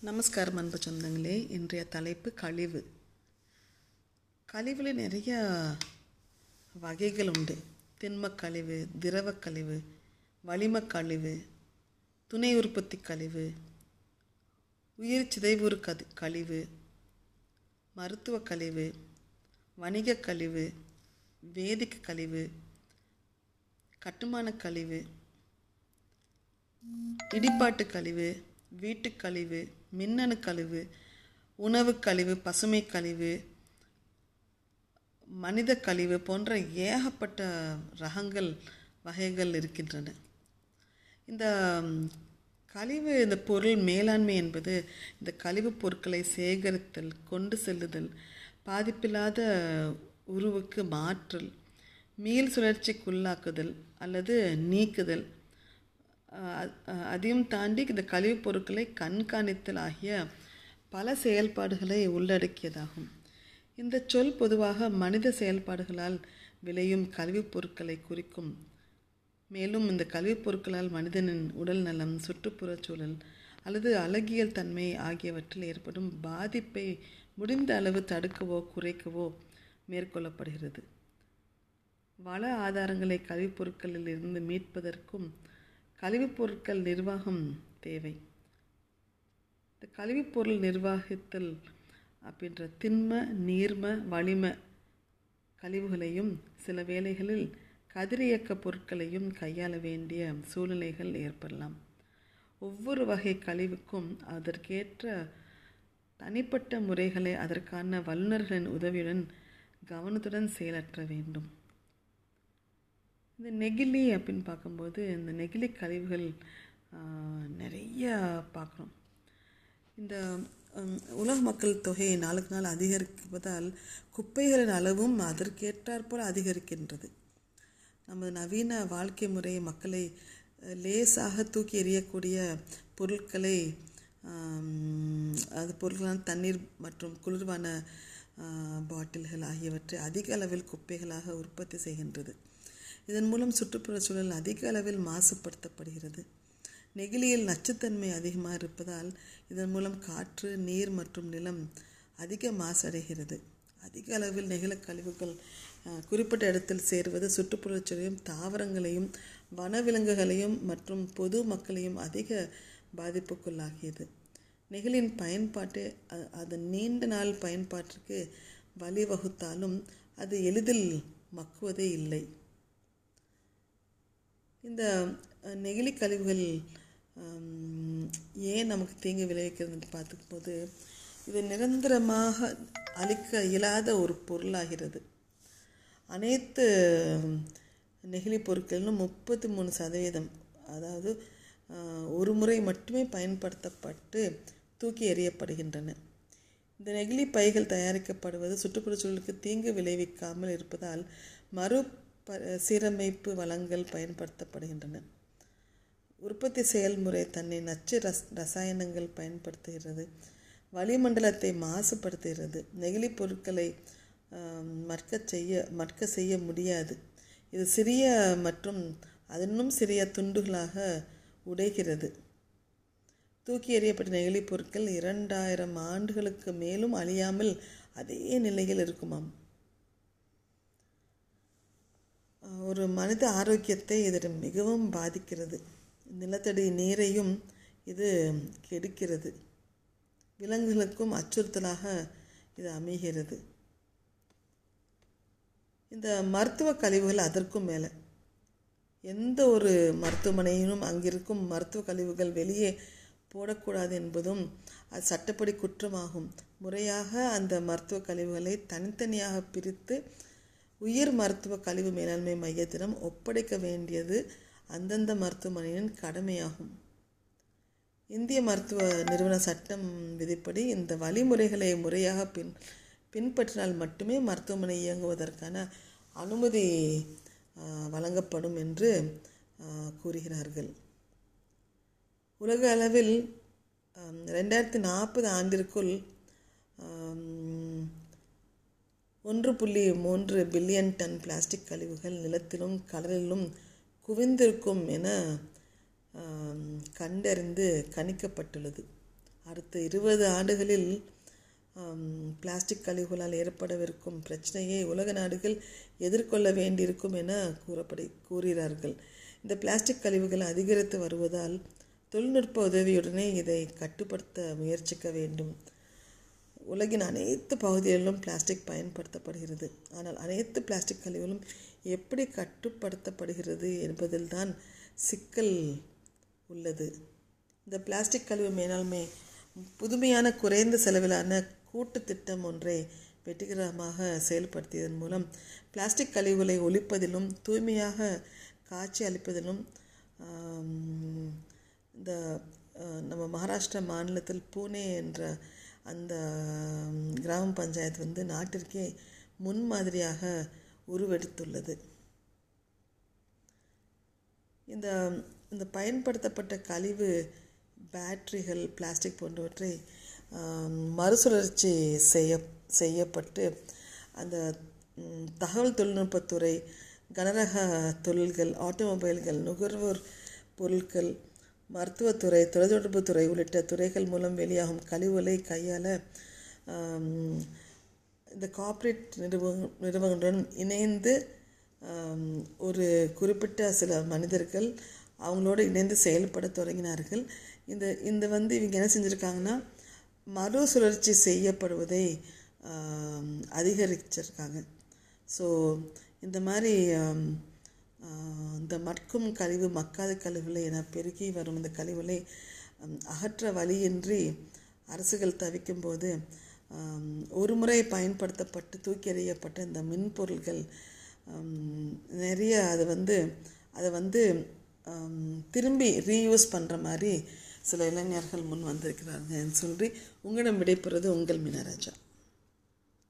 நமஸ்காரம் அன்பு சொந்தங்களே. இன்றைய தலைப்பு கழிவு. கழிவில் நிறைய வகைகள் உண்டு திண்மக் கழிவு திரவக் கழிவு வளிம கழிவு துணை உற்பத்தி கழிவு உயிர் சிதைவுறு கது கழிவு மருத்துவக் கழிவு வணிகக் கழிவு வேதிக் கழிவு கட்டுமானக் கழிவு இடிப்பாட்டு கழிவு வீட்டுக் கழிவு மின்னணு கழிவு உணவுக் கழிவு பசுமை கழிவு மனித கழிவு போன்ற ஏகப்பட்ட ரகங்கள் வகைகள் இருக்கின்றன. இந்த கழிவு இந்த பொருள் மேலாண்மை என்பது இந்த கழிவுப் பொருட்களை சேகரித்தல் கொண்டு செல்லுதல் பாதிப்பில்லாத உருவுக்கு மாற்றல் மீள் சுழற்சிக்குள்ளாக்குதல் அல்லது நீக்குதல் அதையும் தாண்டி இந்த கழிவுப் பொருட்களை கண்காணித்தல் ஆகிய பல செயல்பாடுகளை உள்ளடக்கியதாகும். இந்த சொல் பொதுவாக மனித செயல்பாடுகளால் விளையும் கழிவுப் பொருட்களை குறிக்கும். மேலும் இந்த கல்விப் பொருட்களால் மனிதனின் உடல் நலம் சுற்றுப்புறச் சூழல் அல்லது அழகியல் தன்மை ஆகியவற்றில் ஏற்படும் பாதிப்பை முடிந்த அளவு தடுக்கவோ குறைக்கவோ மேற்கொள்ளப்படுகிறது. வள ஆதாரங்களை கல்விப் பொருட்களில் இருந்து மீட்பதற்கும் கழிவுப் பொருட்கள் நிர்வாகம் தேவை. இந்த கழிவுப் பொருள் நிர்வாகித்தல் அப்படின்ற திண்ம நீர்ம வளிம கழிவுகளையும் சில வேளைகளில் கதிரியக்க பொருட்களையும் கையாள வேண்டிய சூழ்நிலைகள் ஏற்படலாம். ஒவ்வொரு வகை கழிவுக்கும் அதற்கேற்ற தனிப்பட்ட முறைகளை அதற்கான வல்லுநர்களின் உதவியுடன் கவனத்துடன் செயலற்ற வேண்டும். இந்த நெகிழி அப்படின்னு பார்க்கும்போது இந்த நெகிழி கழிவுகள் நிறைய பார்க்குறோம். இந்த உலக மக்கள் தொகை நாளுக்கு நாள் அதிகரிப்பதால் குப்பைகளின் அளவும் அதற்கேற்றாற்போல் அதிகரிக்கின்றது. நமது நவீன வாழ்க்கை முறை மக்களை லேசாக தூக்கி எறியக்கூடிய பொருட்களை அது பொருட்களான தண்ணீர் மற்றும் குளிர்வான பாட்டில்கள் ஆகியவற்றை அதிக அளவில் குப்பைகளாக உற்பத்தி செய்கின்றது. இதன் மூலம் சுற்றுப்புற சூழல் அதிக அளவில் மாசுபடுத்தப்படுகிறது. நெகிழியில் நச்சுத்தன்மை அதிகமாக இருப்பதால் இதன் மூலம் காற்று நீர் மற்றும் நிலம் அதிக மாசடைகிறது. அதிக அளவில் நெகிழ கழிவுகள் குறிப்பிட்ட இடத்தில் சேர்வது சுற்றுப்புறச்சூழலையும் தாவரங்களையும் வனவிலங்குகளையும் மற்றும் பொது மக்களையும் அதிக பாதிப்புக்குள்ளாகியது நெகிழின் பயன்பாட்டு அதன் நீண்ட நாள் பயன்பாட்டிற்கு வழிவகுத்தாலும் அது எளிதில் மக்குவதே இல்லை. இந்த நெகிழி கழிவுகள் ஏன் நமக்கு தீங்கு விளைவிக்கிறதுன்னு பார்த்துக்கும்போது இது நிரந்தரமாக அழிக்க இயலாத ஒரு பொருளாகிறது. அனைத்து நெகிழி பொருட்களிலும் முப்பத்தி மூணு சதவீதம் அதாவது ஒரு முறை மட்டுமே பயன்படுத்தப்பட்டு தூக்கி எறியப்படுகின்றன. இந்த நெகிழி பைகள் தயாரிக்கப்படுவது சுற்றுப்புறச்சூழலுக்கு தீங்கு விளைவிக்காமல் இருப்பதால் மறு ப சீரமைப்பு வளங்கள் பயன்படுத்தப்படுகின்றன. உற்பத்தி செயல்முறை தன்னை நச்சு ரஸ் ரசாயனங்கள் பயன்படுத்துகிறது. வளிமண்டலத்தை மாசுபடுத்துகிறது. நெகிழி பொருட்களை மற்க செய்ய மற்க செய்ய முடியாது. இது சிறிய மற்றும் அதனும் சிறிய துண்டுகளாக உடைகிறது. தூக்கி எறியப்பட்ட நெகிழி பொருட்கள் இரண்டாயிரம் ஆண்டுகளுக்கு மேலும் அழியாமல் அதே நிலையில் இருக்குமாம். ஒரு மனித ஆரோக்கியத்தை இது மிகவும் பாதிக்கிறது. நிலத்தடி நீரையும் இது கெடுக்கிறது. விலங்குகளுக்கும் அச்சுறுத்தலாக இது அமைகிறது. இந்த மருத்துவ கழிவுகள் அதற்கும் மேலே. எந்த ஒரு மருத்துவமனையிலும் அங்கிருக்கும் மருத்துவ கழிவுகள் வெளியே போடக்கூடாது என்பதும் அது சட்டப்படி குற்றமாகும். முறையாக அந்த மருத்துவ கழிவுகளை தனித்தனியாக பிரித்து உயிர் மருத்துவ கழிவு மேலாண்மை மையத்திடம் ஒப்படைக்க வேண்டியது அந்தந்த மருத்துவமனையின் கடமையாகும். இந்திய மருத்துவ நிறுவன சட்டம் விதிப்படி இந்த வழிமுறைகளை முறையாக பின் பின்பற்றினால் மட்டுமே மருத்துவமனை இயங்குவதற்கான அனுமதி வழங்கப்படும் என்று கூறுகிறார்கள். உலக அளவில் ரெண்டாயிரத்தி நாற்பது ஆண்டிற்குள் ஒன்று புள்ளி மூன்று பில்லியன் டன் பிளாஸ்டிக் கழிவுகள் நிலத்திலும் கடலிலும் குவிந்திருக்கும் என கண்டறிந்து கணிக்கப்பட்டுள்ளது. அடுத்த இருபது ஆண்டுகளில் பிளாஸ்டிக் கழிவுகளால் ஏற்படவிருக்கும் பிரச்சனையை உலக நாடுகள் எதிர்கொள்ள வேண்டியிருக்கும் என கூறப்படி கூறுகிறார்கள். இந்த பிளாஸ்டிக் கழிவுகள் அதிகரித்து வருவதால் தொழில்நுட்ப உதவியுடனே இதை கட்டுப்படுத்த முயற்சிக்க வேண்டும். உலகின் அனைத்து பகுதிகளிலும் பிளாஸ்டிக் பயன்படுத்தப்படுகிறது. ஆனால் அனைத்து பிளாஸ்டிக் கழிவுகளும் எப்படி கட்டுப்படுத்தப்படுகிறது என்பதில்தான் சிக்கல் உள்ளது. இந்த பிளாஸ்டிக் கழிவு மேலாண்மை புதுமையான குறைந்த செலவிலான கூட்டு திட்டம் ஒன்றை வெற்றிகரமாக செயல்படுத்தியதன் மூலம் பிளாஸ்டிக் கழிவுகளை ஒழிப்பதிலும் தூய்மையாக காட்சி அளிப்பதிலும் இந்த நம்ம மகாராஷ்டிரா மாநிலத்தில் பூனே என்ற அந்த கிராம பஞ்சாயத்து வந்து நாட்டிற்கே முன்மாதிரியாக உருவெடுத்துள்ளது. இந்த இந்த பயன்படுத்தப்பட்ட கழிவு பேட்டரிகள் பிளாஸ்டிக் போன்றவற்றை மறுசுழற்சி செய்ய செய்யப்பட்டு அந்த தகவல் தொழில்நுட்பத்துறை கனரக தொழில்கள் ஆட்டோமொபைல்கள் நுகர்வோர் பொருட்கள் மருத்துவத்துறை தொலைத்தொடர்புத்துறை உள்ளிட்ட துறைகள் மூலம் வெளியாகும் கழிவுகளை கையாள இந்த கார்ப்பரேட் நிறுவன நிறுவனங்களுடன் இணைந்து ஒரு குறிப்பிட்ட சில மனிதர்கள் அவங்களோட இணைந்து செயல்பட தொடங்கினார்கள். இந்த இந்த வந்து இவங்க என்ன செஞ்சுருக்காங்கன்னா மறுசுழற்சி செய்யப்படுவதை அதிகரிச்சிருக்காங்க. ஸோ இந்த மாதிரி இந்த மட்கும் கழிவு மக்காத கழிவுகளை என பெருகி வரும் இந்த கழிவுகளை அகற்ற வழியின்றி அரசுகள் தவிக்கும்போது ஒரு முறை பயன்படுத்தப்பட்டு தூக்கி எறியப்பட்ட இந்த மின்பொருள்கள் நிறைய அது வந்து அதை வந்து திரும்பி ரீயூஸ் பண்ணுற மாதிரி சில இளைஞர்கள் முன் வந்திருக்கிறாங்கன்னு சொல்லி உங்களிடம் விடைபெறுவது உங்கள் மீனராஜா.